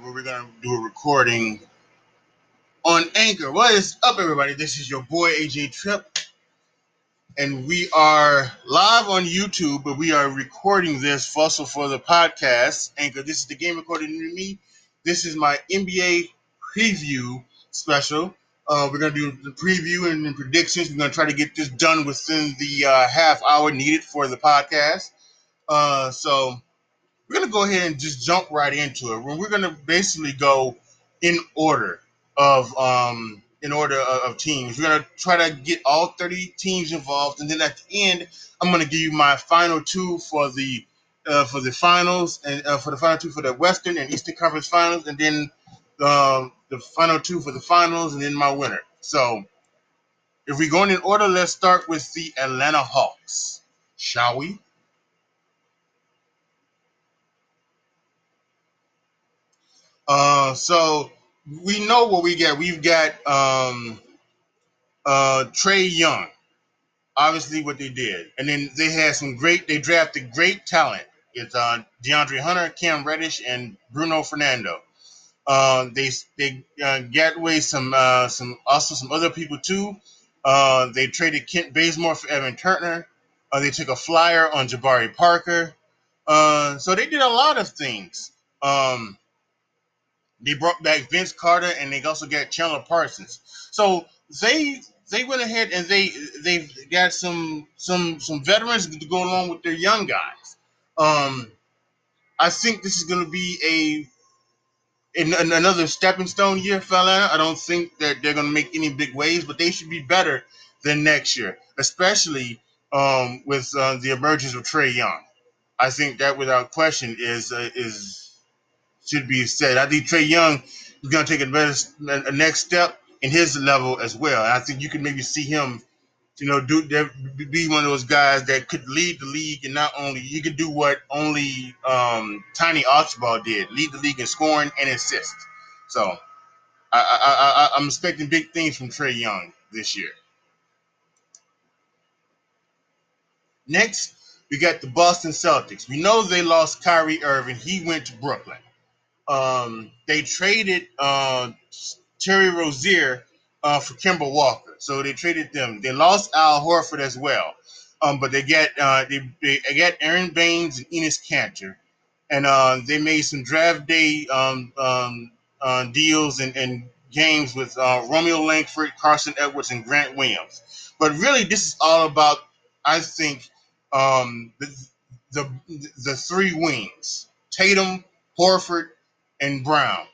where we're gonna do a recording on Anchor. What is up, everybody? This is your boy AJ Trip, and we are live on YouTube, but we are according this also for the podcast. Anchor. This is the game recording to me. This is my NBA preview special. Uh, we're gonna do the preview and the predictions. We're gonna try to get this done within the uh, half hour needed for the podcast. Uh, so we're gonna go ahead and just jump right into it. We're gonna basically go in order of um in order of, teams. We're gonna try to get all 30 teams involved, and then at the end, I'm gonna give you my final two for the uh, for the finals and uh, for the final two for the Western and Eastern Conference Finals, and then um, the final two for the finals, and then my winner. So, if we're going in order, let's start with the Atlanta Hawks, shall we? Uh, so we know what we get. We've got um, uh, Trae Young, obviously what they did, and then they had some great. They drafted great talent. It's uh, DeAndre Hunter, Cam Reddish, and Bruno Fernando. Uh, they they uh, got away some uh, some also some other people too. Uh, they traded Kent Bazemore for Evan Turner. Uh, they took a flyer on Jabari Parker. Uh, so they did a lot of things. Um, they brought back Vince Carter and they also got Chandler Parsons. So they they went ahead and they they got some some some veterans to go along with their young guys. Um, I think this is going to be a in, in another stepping stone year for Atlanta. I don't think that they're going to make any big waves, but they should be better than next year, especially um, with uh, the emergence of Trae Young. I think that, without question, is uh, is should be said. I think Trae Young is going to take a, better, a next step in his level as well. I think you can maybe see him, you know, do be one of those guys that could lead the league and not only he could do what only um, Tiny Archibald did, lead the league in scoring and assists. So I, I, I, I'm expecting big things from Trae Young this year. Next, we got the Boston Celtics. We know they lost Kyrie Irving. He went to Brooklyn um, they traded uh, Terry Rozier uh, for Kemba Walker. So they traded them. They lost Al Horford as well. Um, but they get uh, they, they get Aron Baynes and Enes Kanter, and uh, they made some draft day um, um, uh, deals and, and games with uh, Romeo Langford, Carsen Edwards, and Grant Williams. But really, this is all about I think um, the, the the three wings: Tatum, Horford, and Brown.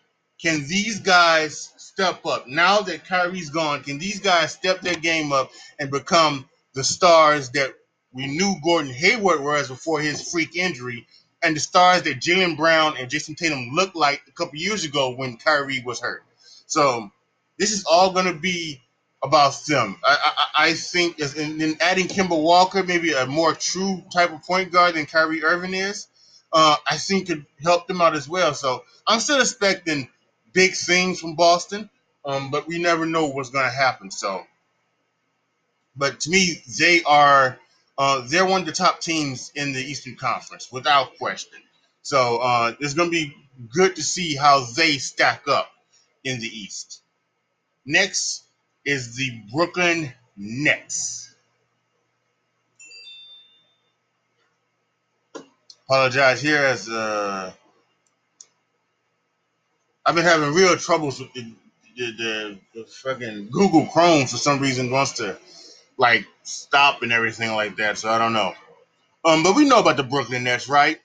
Can these guys step up now that Kyrie's gone? Can these guys step their game up and become the stars that we knew Gordon Hayward was before his freak injury, and the stars that Jaylen Brown and Jayson Tatum looked like a couple years ago when Kyrie was hurt? So this is all going to be about them. I, I, I think, and then adding Kemba Walker, maybe a more true type of point guard than Kyrie Irving is uh, I think could help them out as well. So I'm still expecting big things from Boston, um, but we never know what's going to happen. So, but to me, they are uh, they're one of the top teams in the Eastern Conference without question. So uh, it's going to be good to see how they stack up in the East. Next is the Brooklyn Nets. Apologize here as uh, I've been having real troubles with the the, the the fucking Google Chrome for some reason wants to like stop and everything like that. So I don't know. Um, but we know about the Brooklyn Nets, right?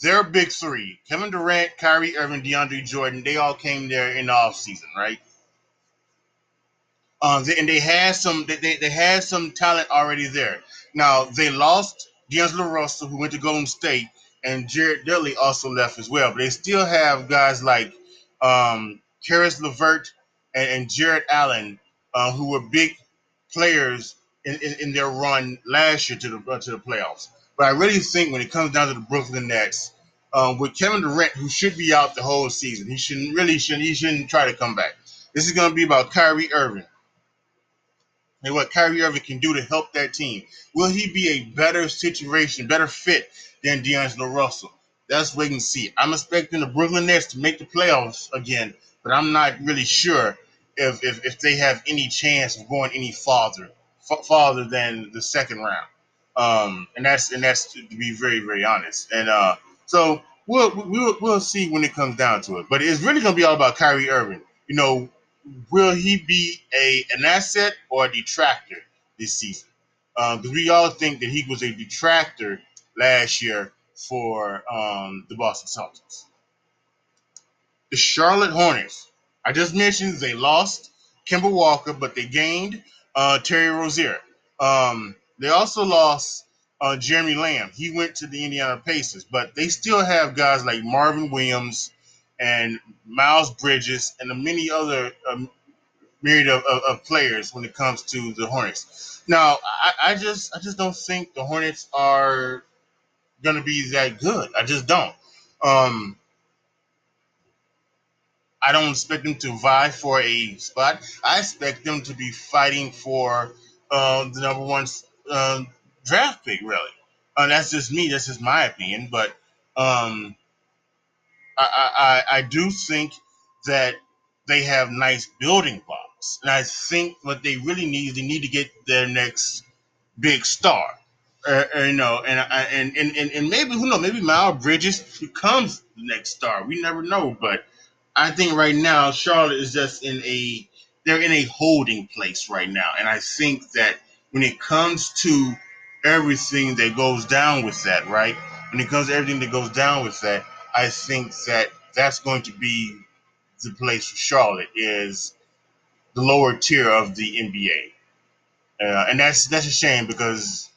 They're big three: Kevin Durant, Kyrie Irving, DeAndre Jordan. They all came there in the off season, right? Um, they, and they had some. They, they had some talent already there. Now they lost D'Angelo Russell, who went to Golden State, and Jared Dudley also left as well. But they still have guys like um, Caris LeVert and, and Jarrett Allen, uh, who were big players in, in, in, their run last year to the uh, to the playoffs. But I really think when it comes down to the Brooklyn Nets, um, with Kevin Durant, who should be out the whole season, he shouldn't really shouldn't he shouldn't try to come back. This is going to be about Kyrie Irving and what Kyrie Irving can do to help that team. Will he be a better situation, better fit than D'Angelo Russell? Let's wait and see. I'm expecting the Brooklyn Nets to make the playoffs again, but I'm not really sure if if, if they have any chance of going any farther f- farther than the second round. Um, and that's and that's to be very very honest. And uh, so we'll we'll we'll see when it comes down to it. But it's really gonna be all about Kyrie Irving. You know, will he be a an asset or a detractor this season? Because um, we all think that he was a detractor last year for um, the Boston Celtics. The Charlotte Hornets. I just mentioned they lost Kemba Walker, but they gained uh, Terry Rozier. Um, they also lost uh, Jeremy Lamb. He went to the Indiana Pacers, but they still have guys like Marvin Williams and Miles Bridges and a many other um, myriad of, of, of, players when it comes to the Hornets. Now, I, I just I just don't think the Hornets are going to be that good. I just don't. Um, I don't expect them to vie for a spot. I expect them to be fighting for uh, the number one uh, draft pick, really. Uh, that's just me. That's just my opinion. But um, I, I, I do think that they have nice building blocks. And I think what they really need they need to get their next big star. Uh, uh, you know, and, and and and and maybe who knows? Maybe Miles Bridges becomes the next star. We never know, but I think right now Charlotte is just in a they're in a holding place right now, and I think that when it comes to everything that goes down with that, right? When it comes to everything that goes down with that, I think that that's going to be the place for Charlotte is the lower tier of the NBA, uh, and that's that's a shame because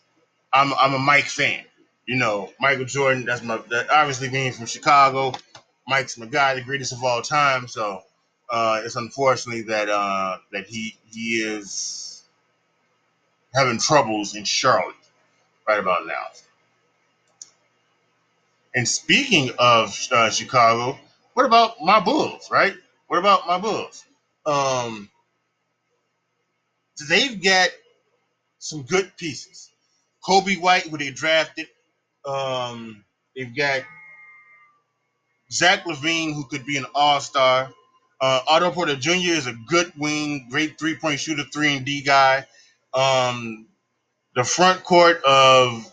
I'm I'm a Mike fan. You know, Michael Jordan. That's my that obviously being from Chicago. Mike's my guy, the greatest of all time. So uh, it's unfortunately that uh, that he he is having troubles in Charlotte right about now. And speaking of uh, Chicago, what about my Bulls? Right? What about my Bulls? Um, they've got some good pieces. Coby White, who they drafted. Um, they've got Zach LaVine, who could be an all star. Uh, Otto Porter Jr. is a good wing, great three point shooter, three and D guy. Um, the front court of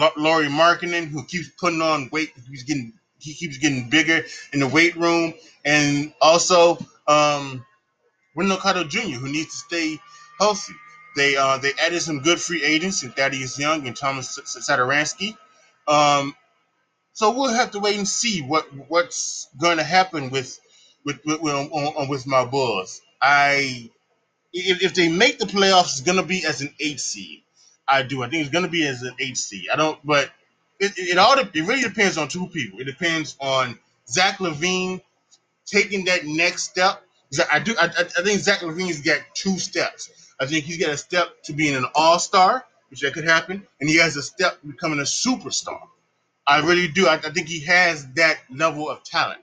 L- Lauri Markkanen, who keeps putting on weight, he's getting he keeps getting bigger in the weight room, and also um, Wendell Jr., who needs to stay healthy. They uh, they added some good free agents in Thaddeus Young and Tomas Satoransky. Um, so we'll have to wait and see what what's going to happen with with with, with, with my Bulls. I if, if they make the playoffs, it's going to be as an eight seed. I do. I think it's going to be as an HC. I don't, but it, it, all it really depends on two people. It depends on Zach LaVine taking that next step. I do. I, I think Zach LaVine's got two steps. I think he's got a step to being an all star, which that could happen, and he has a step to becoming a superstar. I really do. I, I think he has that level of talent,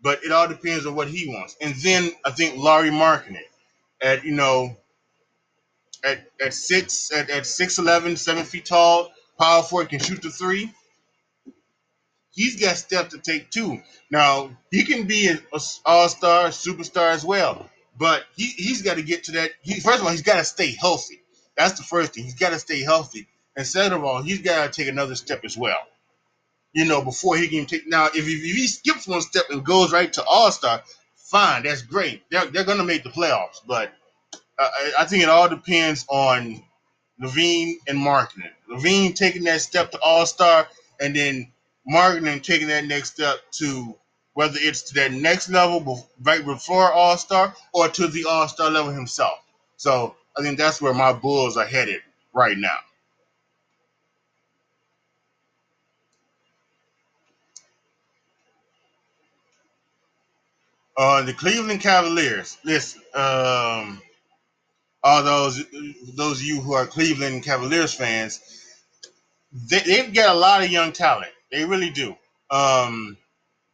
but it all depends on what he wants. And then I think Lauri Markkanen at you know at at six at, at six eleven, seven feet tall, power forward can shoot the three. He's got steps to take too. Now he can be an all star, superstar as well, but he he's got to get to that. He first of all he's got to stay healthy. That's the first thing. He's got to stay healthy, and second of all he's got to take another step as well you know, before he can take. Now, if he, if he skips one step and goes right to All Star, fine, that's great. They're, they're going to make the playoffs, but uh, I think it all depends on LaVine and Markkanen. LaVine taking that step to All Star, and then Markkanen taking that next step to whether it's to that next level right before All Star or to the All Star level himself. So I think that's where my Bulls are headed right now. Uh, the Cleveland Cavaliers. Listen, um, all those those of you who are Cleveland Cavaliers fans, they, they've got a lot of young talent. They really do. Um,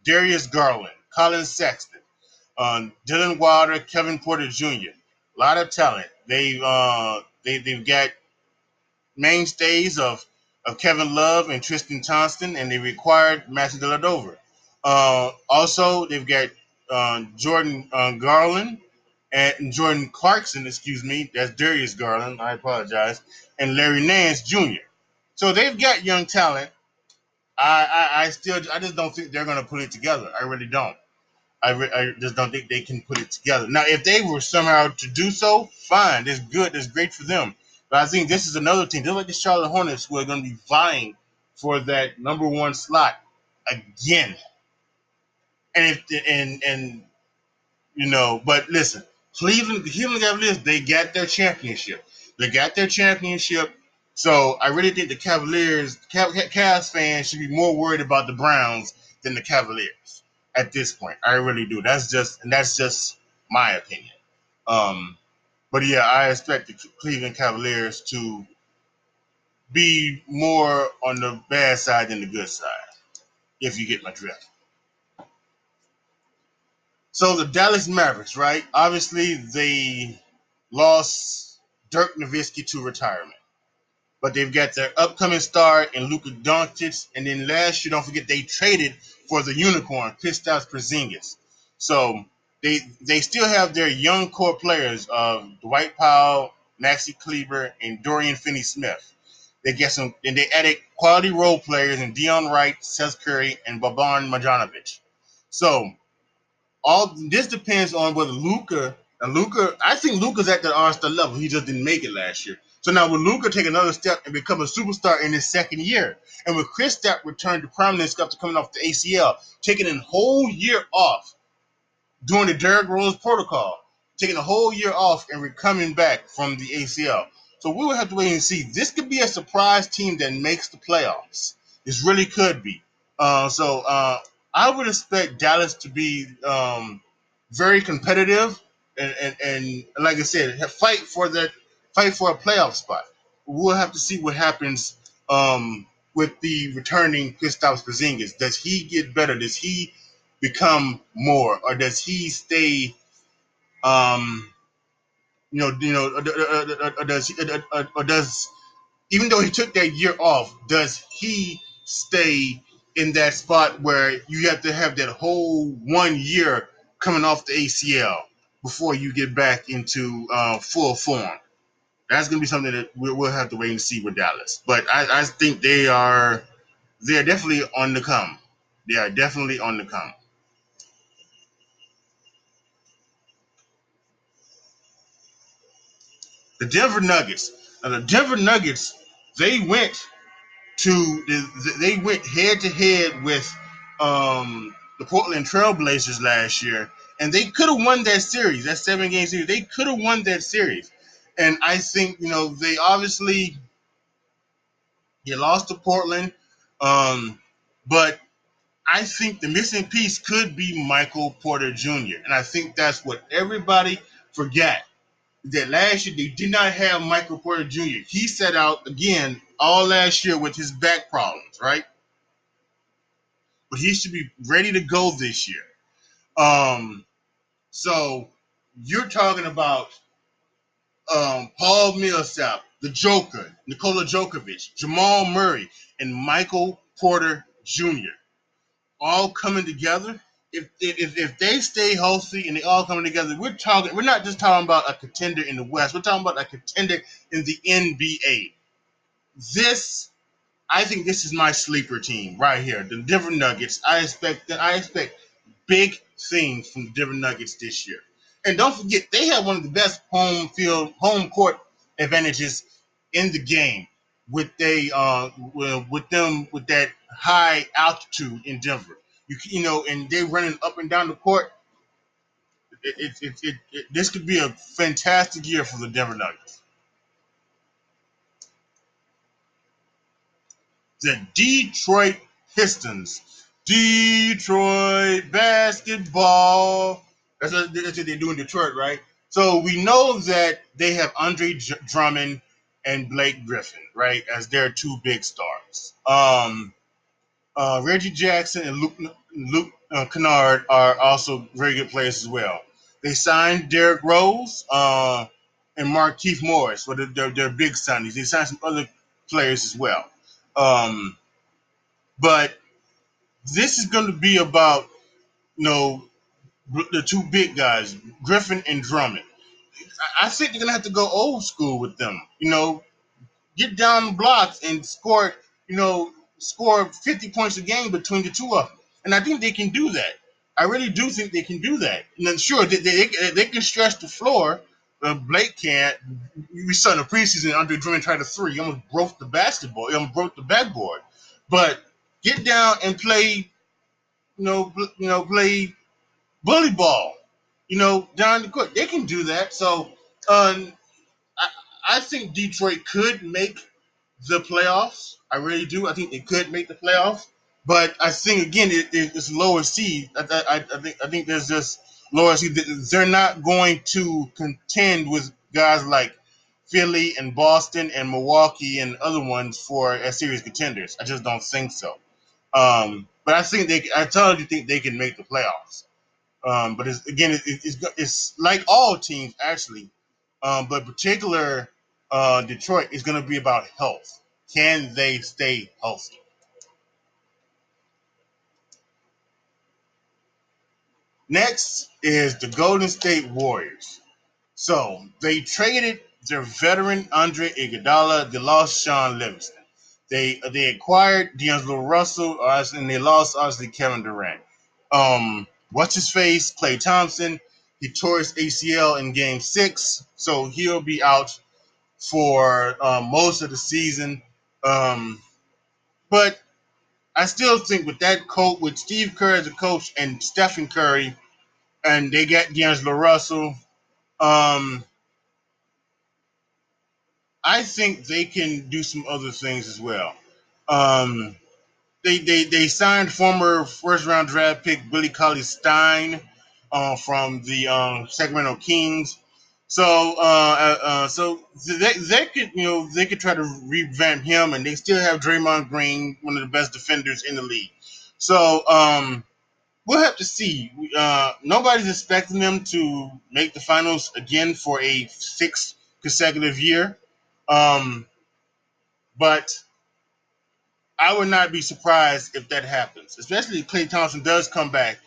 Darius Garland, Collin Sexton, um, Dylan Windler, Kevin Porter Jr. A lot of talent. They uh, they they've got mainstays of of Kevin Love and Tristan Thompson, and they required Matthew Dellavedova. Uh, also, they've got uh, Jordan uh, Garland and Jordan Clarkson, excuse me, that's Darius Garland, I apologize, and Larry Nance Jr. So they've got young talent. I, I, I still, I just don't think they're going to put it together. I really don't. I, re- I just don't think they can put it together. Now, if they were somehow to do so, fine. That's good. That's great for them. But I think this is another team. They're like the Charlotte Hornets who are going to be vying for that number one slot again. And if and and you know, but listen, Cleveland, the Cleveland Cavaliers, they got their championship. They got their championship. So I really think the Cavaliers, Cavs fans should be more worried about the Browns than the Cavaliers at this point. I really do. That's just and that's just my opinion. Um, but yeah, I expect the Cleveland Cavaliers to be more on the bad side than the good side, if you get my drift. So the Dallas Mavericks, right? Obviously, they lost Dirk Nowitzki to retirement but they've got their upcoming star in Luka Doncic, and then last year, don't forget they traded for the unicorn, Kristaps Porzingis. So they they still have their young core players of Dwight Powell, Maxi Kleber, and Dorian Finney-Smith. They get some, and they added quality role players in Delon Wright, Seth Curry, and Boban Marjanovic. So all this depends on whether Luka and Luka. I think Luka's at the All-Star level. He just didn't make it last year. So now will Luka take another step and become a superstar in his second year? And with Kristaps return to prominence after coming off the ACL, taking a whole year off doing the Derrick Rose protocol, taking a whole year off and coming back from the ACL. So we will have to wait and see. This could be a surprise team that makes the playoffs. This really could be. Uh, so uh, I would expect Dallas to be um, very competitive and, and, and like I said, fight for that fight for a playoff spot. We'll have to see what happens um, with the returning Kristaps Porzingis. Does he get better? Does he become more, or does he stay? Um, you know, you know, or, does or, or does even though he took that year off, does he stay in that spot where you have to have that whole one year coming off the ACL before you get back into uh, full form? that's going to be something that we'll, have to wait and see with Dallas. But I, I think they are they are definitely on the come. They are definitely on the come. The Denver Nuggets. Now the Denver Nuggets, they went to they went head to head with um, the Portland Trailblazers last year, and they could have won that series, that seven game series. They could have won that series and I think you know they obviously he lost to Portland, um, but I think the missing piece could be Michael Porter Jr. And I think that's what everybody forgot that last year they did not have Michael Porter Jr. He set out again all last year with his back problems, right? But he should be ready to go this year. Um, so you're talking about um, Paul Millsap, the Joker, Nikola Jokic, Jamal Murray, and Michael Porter Jr. all coming together. If, if, if they stay healthy and they all coming together, we're talking. We're not just talking about a contender in the West. We're talking about a contender in the NBA. This, I think, this is my sleeper team right here, the Denver Nuggets. I expect that. I expect big things from the Denver Nuggets this year. And don't forget, they have one of the best home field, home court advantages in the game with they uh with them with that high altitude in Denver. You you know, and they running up and down the court. It, it, it, it, this could be a fantastic year for the Denver Nuggets. The Detroit Pistons. Detroit basketball that's what, that's what they do in Detroit, right? So we know that they have Andre Drummond and Blake Griffin, right, as their two big stars. Um, uh, Reggie Jackson and Luke Luke uh, Kennard are also very good players as well. They signed Derrick Rose uh, and Markieff Morris, what well, they're, they're big signings. They signed some other players as well. Um, but this is going to be about you know the two big guys, Griffin and Drummond. I think they're gonna have to go old school with them. You know, get down blocks and score. You know, score 50 points a game between the two of them, and I think they can do that. I really do think they can do that. And then sure, they, they, they can stretch the floor. But Blake can't. We saw in the preseason Andre Drummond tried a three. He almost broke the basketball. He almost broke the backboard. But get down and play. You know, you know, play bully ball. You know, down the court. They can do that. So, um, I, I think Detroit could make the playoffs. I really do. I think they could make the playoffs. But I think again, it, it's lower seed. I, I, I, think I think there's just lower seed. They're not going to contend with guys like Philly and Boston and Milwaukee and other ones for as serious contenders. I just don't think so. Um, but I think they. I totally think they can make the playoffs. Um, but it's, again, it, it's, it's like all teams actually, um, but particular uh, Detroit is going to be about health. Can they stay healthy? Next is the Golden State Warriors. So they traded their veteran Andre Iguodala. They lost Shaun Livingston. They they acquired D'Angelo Russell, and they lost obviously Kevin Durant. Um, what's his face? Klay Thompson. He tore his ACL in Game Six, so he'll be out for uh, most of the season. Um, but I still think with that coach, with Steve Kerr as a coach and Stephen Curry, and they got D'Angelo Russell, um, I think they can do some other things as well. Um, they, they they signed former first round draft pick Willie Cauley Stein uh, from the um, Sacramento Kings. So uh, uh, uh, so they, they could you know they could try to revamp him, and they still have Draymond Green, one of the best defenders in the league. So um, we'll have to see. Uh, nobody's expecting them to make the finals again for a sixth consecutive year, um, but I would not be surprised if that happens, especially if Klay Thompson does come back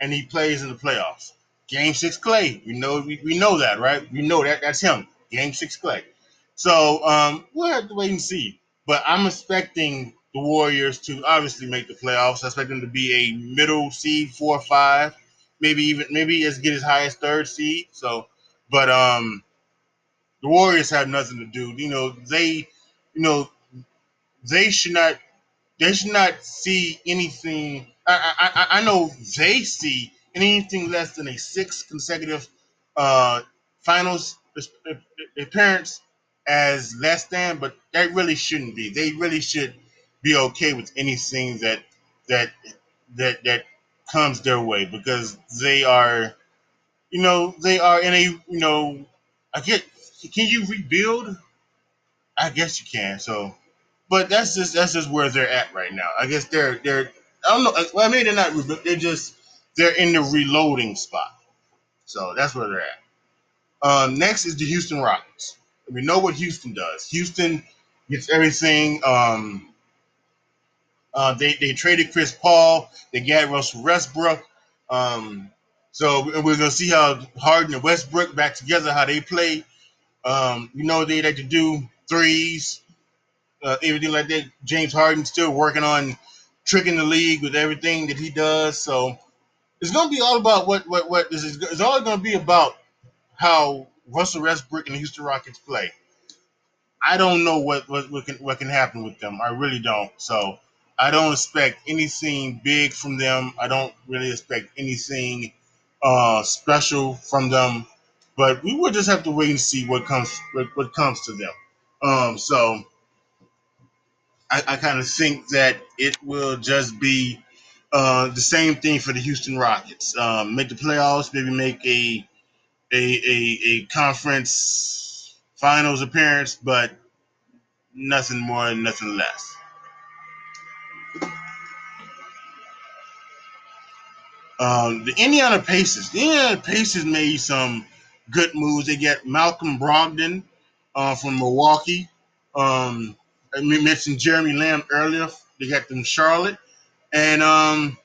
and he plays in the playoffs. Game six Klay. We know we, we know that, right? We know that that's him. Game six Klay. So um, we'll have to wait and see. But I'm expecting the Warriors to obviously make the playoffs. I expect them to be a middle seed, four or five, maybe even maybe as get as high as third seed. So, but um, the Warriors have nothing to do. You know, they, you know, they should not, they should not see anything. I I, I know they see anything less than a six consecutive uh, finals appearance as less than, but that really shouldn't be. They really should be okay with anything that that that that comes their way because they are, you know, they are in a, you know, I get. Can you rebuild? I guess you can. So, but that's just that's just where they're at right now. I guess they're they're I don't know. Well, maybe they're not. They're just they're in the reloading spot. So that's where they're at. Uh, next is the Houston Rockets. We know what Houston does. Houston gets everything. Um, uh, they they traded Chris Paul. They got Russell Westbrook. Um, so we're gonna see how Harden and Westbrook back together, how they play. Um, you know they like to do threes, uh, everything like that. James Harden still working on tricking the league with everything that he does. So it's going to be all about what what what this is. It's all going to be about how Russell Westbrook and the Houston Rockets play. I don't know what what, what can what can happen with them. I really don't. So I don't expect anything big from them. I don't really expect anything uh, special from them. But we will just have to wait and see what comes what, what comes to them. Um, so I, I kind of think that it will just be uh, the same thing for the Houston Rockets. Um, make the playoffs, maybe make a a, a a conference finals appearance, but nothing more and nothing less. Um, the Indiana Pacers. The Indiana Pacers made some good moves. They get Malcolm Brogdon uh, from Milwaukee. Um, I mentioned Jeremy Lamb earlier. They got them Charlotte, and um,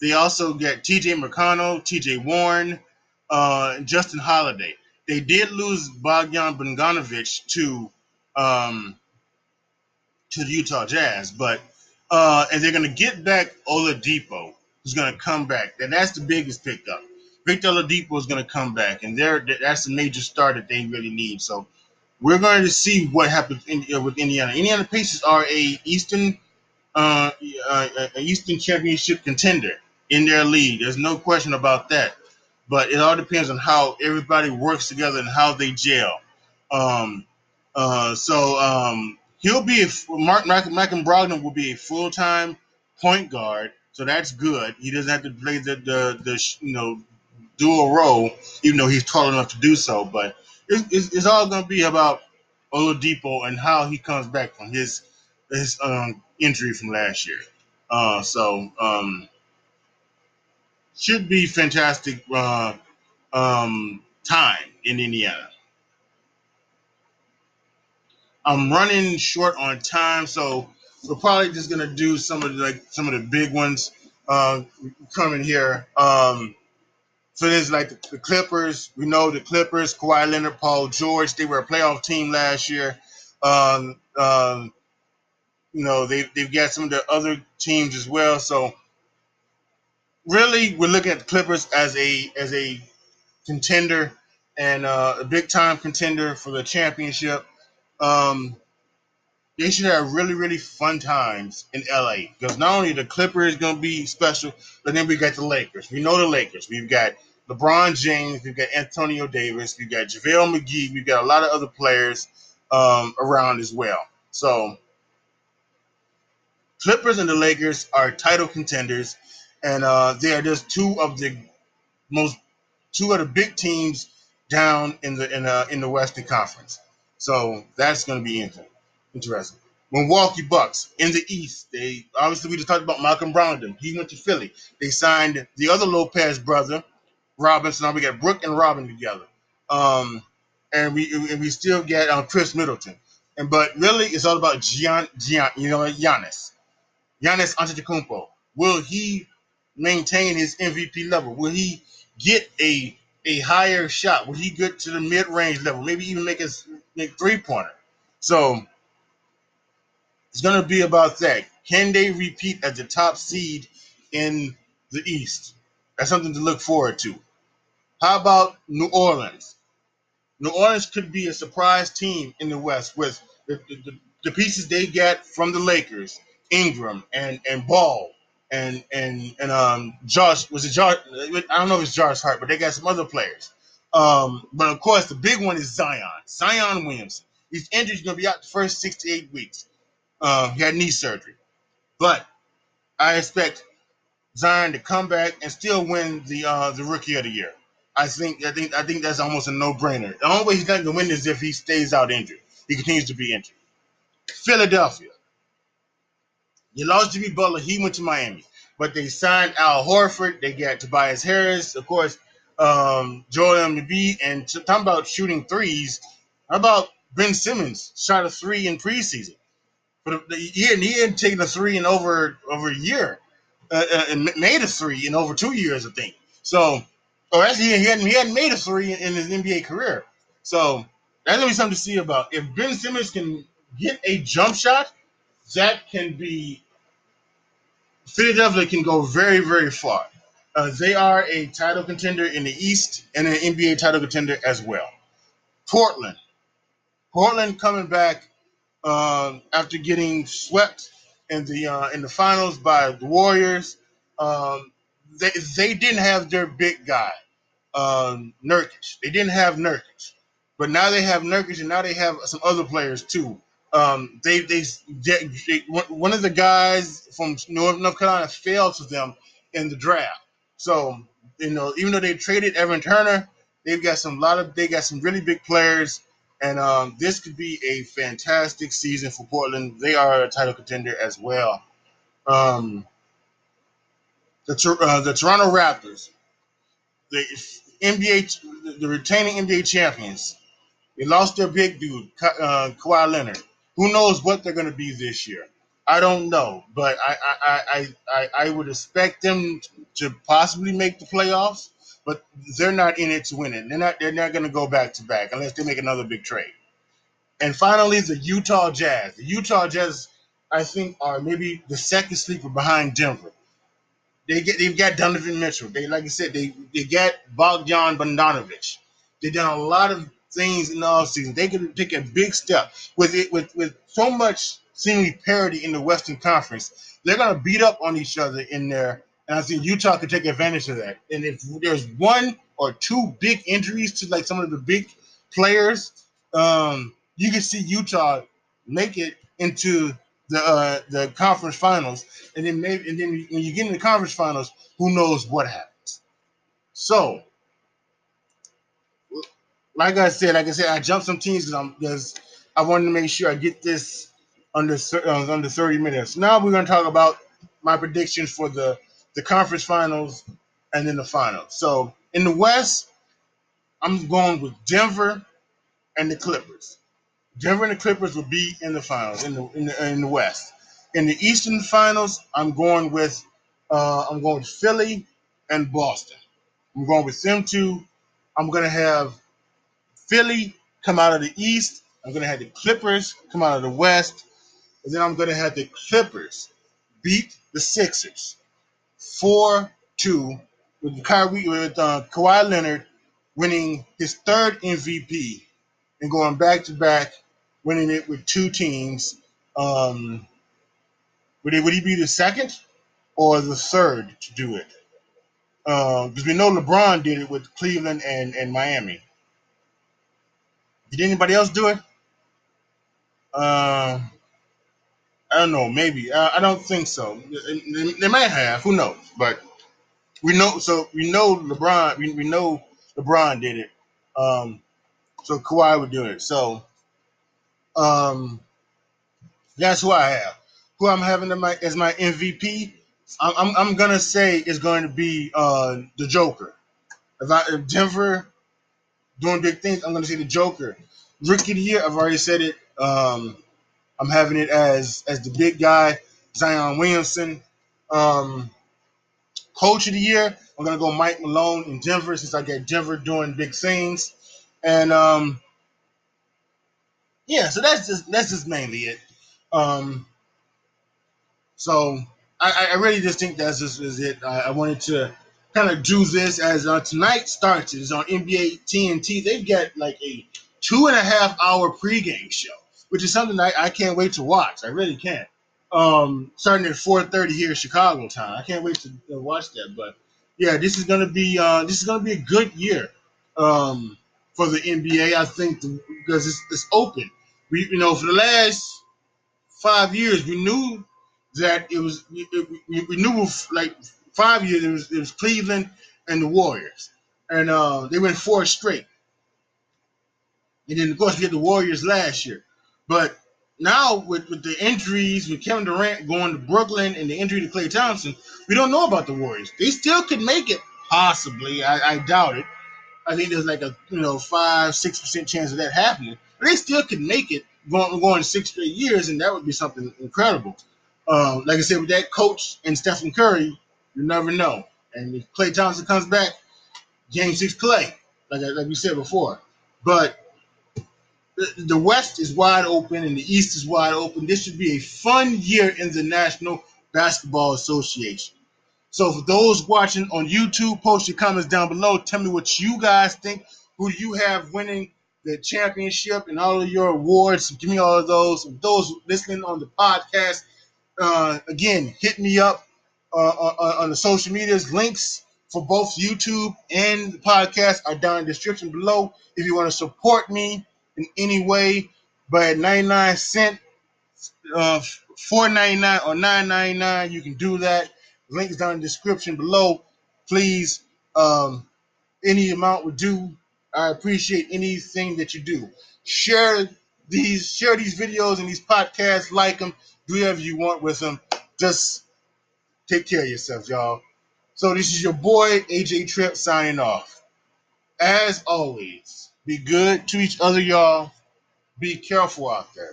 they also get T.J. McConnell, T.J. Warren, uh, Justin Holiday. They did lose Bojan Bogdanovic to um, to the Utah Jazz, but uh, and they're going to get back Oladipo, who's going to come back. And that's the biggest pickup. Victor Oladipo is going to come back, and there that's the major star that they really need. So we're going to see what happens in, uh, with Indiana. Indiana Pacers are a Eastern uh, Eastern Championship contender in their league. There's no question about that. But it all depends on how everybody works together and how they gel. Um, uh, so um, he'll be a Mark Malcolm Brogdon will be a full time point guard, so that's good. He doesn't have to play the, the the you know dual role, even though he's tall enough to do so. But it's, it's, it's all going to be about Oladipo and how he comes back from his his um, injury from last year. Uh, so um, should be fantastic uh, um, time in Indiana. I'm running short on time, so we're probably just gonna do some of the, like some of the big ones uh, coming here. Um, so there's like the, the, Clippers. We know the Clippers, Kawhi Leonard, Paul George. They were a playoff team last year. Um, um, you know they they've got some of the other teams as well. So really, we're looking at the Clippers as a as a contender and uh, a big time contender for the championship. Um, they should have really, really fun times in LA because not only the Clippers going to be special, but then we got the Lakers. We know the Lakers. We've got LeBron James. We've got Antonio Davis. We've got JaVale McGee. We've got a lot of other players um, around as well. So, Clippers and the Lakers are title contenders, and uh, they are just two of the most two of the big teams down in the in, uh, in the Western Conference. So that's going to be interesting. Milwaukee Bucks in the East. They obviously we just talked about Malcolm Brogdon. He went to Philly. They signed the other Lopez brother, Robinson. Now we got Brook and Robin together. Um, and we and we still get um, Khris Middleton. And but really, it's all about Gian, Gian you know, Giannis, Giannis Antetokounmpo. Will he maintain his MVP level? Will he get a a higher shot? Will he get to the mid range level? Maybe even make his make three pointer. So it's going to be about that. Can they repeat as the top seed in the East? That's something to look forward to. How about New Orleans? New Orleans could be a surprise team in the West with the, the, the pieces they get from the Lakers, Ingram and and Ball and and and um Josh was it Josh? I don't know if it's Josh Hart, but they got some other players. Um, but of course, the big one is Zion. Zion Williamson. He's injured. He's to be out the first six to eight weeks. Um, he had knee surgery, but I expect Zion to come back and still win the uh, the Rookie of the Year. I think I think I think that's almost a no brainer. The only way he's not to win is if he stays out injured. He continues to be injured. Philadelphia. You lost Jimmy Butler. He went to Miami, but they signed Al Horford. They got Tobias Harris, of course, um, Joel Embiid, and talking about shooting threes. How about Ben Simmons shot a three in preseason? But he hadn't, he hadn't taken a three in over over a year, uh, uh, and made a three in over two years, I think. So, or actually, he hadn't he hadn't made a three in his NBA career. So that's gonna be something to see about. If Ben Simmons can get a jump shot, that can be Philadelphia can go very very far. Uh, they are a title contender in the East and an NBA title contender as well. Portland, Portland coming back uh, after getting swept in the uh, in the finals by the Warriors. Um, they they didn't have their big guy, um, Nurkic. They didn't have Nurkic, but now they have Nurkic, and now they have some other players too. Um, they, they, they, they one of the guys from North, Carolina fell to them in the draft. So you know, even though they traded Evan Turner, they've got some lot of they got some really big players, and um, this could be a fantastic season for Portland. They are a title contender as well. Um, the uh, the Toronto Raptors, the NBA, the retaining NBA champions, they lost their big dude, uh, Kawhi Leonard. Who knows what they're going to be this year? I don't know, but I I, I, I, I would expect them to possibly make the playoffs, but they're not in it to win it. They're not they're not going to go back to back unless they make another big trade. And finally, the Utah Jazz. The Utah Jazz, I think, are maybe the second sleeper behind Denver. They get they've got Donovan Mitchell. They like I said, they they got Bojan Bogdanovic. They've done a lot of things in the offseason. They could take a big step with it with with so much seemingly parity in the Western Conference. They're gonna beat up on each other in there, and I think Utah could take advantage of that. And if there's one or two big injuries to like some of the big players, um, you can see Utah make it into the uh, the conference finals, and then maybe and then when you get in the conference finals, who knows what happens? So, like I said, like I said, I jumped some teams because I wanted to make sure I get this under uh, under thirty minutes. Now we're going to talk about my predictions for the the conference finals and then the finals. So in the West, I'm going with Denver and the Clippers. Denver and the Clippers will be in the finals in the in the, in the West. In the Eastern Finals, I'm going with uh, I'm going with Philly and Boston. I'm going with them two. I'm going to have Philly come out of the East. I'm to have the Clippers come out of the West, and then I'm to have the Clippers beat the Sixers four two with Kyrie with uh, Kawhi Leonard winning his third MVP and going back to back winning it with two teams. Um, would, he would he be the second or the third to do it? Because um, we know LeBron did it with Cleveland and, and Miami. Did anybody else do it? Uh, I don't know. Maybe uh, I don't think so. They, they, might have. Who knows? But we know. So we know LeBron. We, we know LeBron did it. Um, so Kawhi would do it. So um, that's who I have. Who I'm having as my, as my MVP. I'm, I'm, I'm, gonna say is going to be uh, the Joker. If, I, if Denver doing big things, I'm gonna say the Joker. Rookie of the year, I've already said it. Um, I'm having it as as the big guy, Zion Williamson. Um, coach of the year, I'm gonna go Mike Malone in Denver since I get Denver doing big things. And um, yeah, so that's just that's just mainly it. Um, so I, I really just think that's just is it. I, I wanted to kind of do this as uh, tonight starts. It's on NBA TNT. They've got like a two and a half hour pregame show, which is something I, I can't wait to watch. I really can't. Um, starting at 4:30 here Chicago time. I can't wait to, watch that. But yeah, this is gonna be uh, this is gonna be a good year. Um, for the NBA. I think the, because it's, it's open. We you know for the last five years we knew that it was we, we knew like five years it was it was Cleveland and the Warriors, and uh, they went four straight. And then of course we had the Warriors last year, but now with, with the injuries, with Kevin Durant going to Brooklyn and the injury to Klay Thompson, we don't know about the Warriors. They still could make it, possibly. I, I doubt it. I think there's like a you know five six percent chance of that happening. But they still could make it going going six straight years, and that would be something incredible. Um, like I said, with that coach and Stephen Curry, you never know. And if Klay Thompson comes back, Game Six Klay, like like we said before. But the, West is wide open and the East is wide open. This should be a fun year in the National Basketball Association. So for those watching on YouTube, post your comments down below. Tell me what you guys think. Who you have winning the championship and all of your awards? Give me all of those. Those listening on the podcast, uh, again, hit me up on, uh, uh, on the social medias. Links for both YouTube and the podcast are down in the description below. If you want to support me in any way, but 99 cent, uh, 4.99 or 9.99, you can do that. Link is down in the description below. Please, um, any amount would do. I appreciate anything that you do. Share these, share these videos and these podcasts, like them, do whatever you want with them. Just take care of yourself, y'all. So this is your boy AJ Trip signing off. As always, be good to each other, y'all. Be careful out there.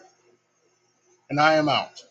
and I am out.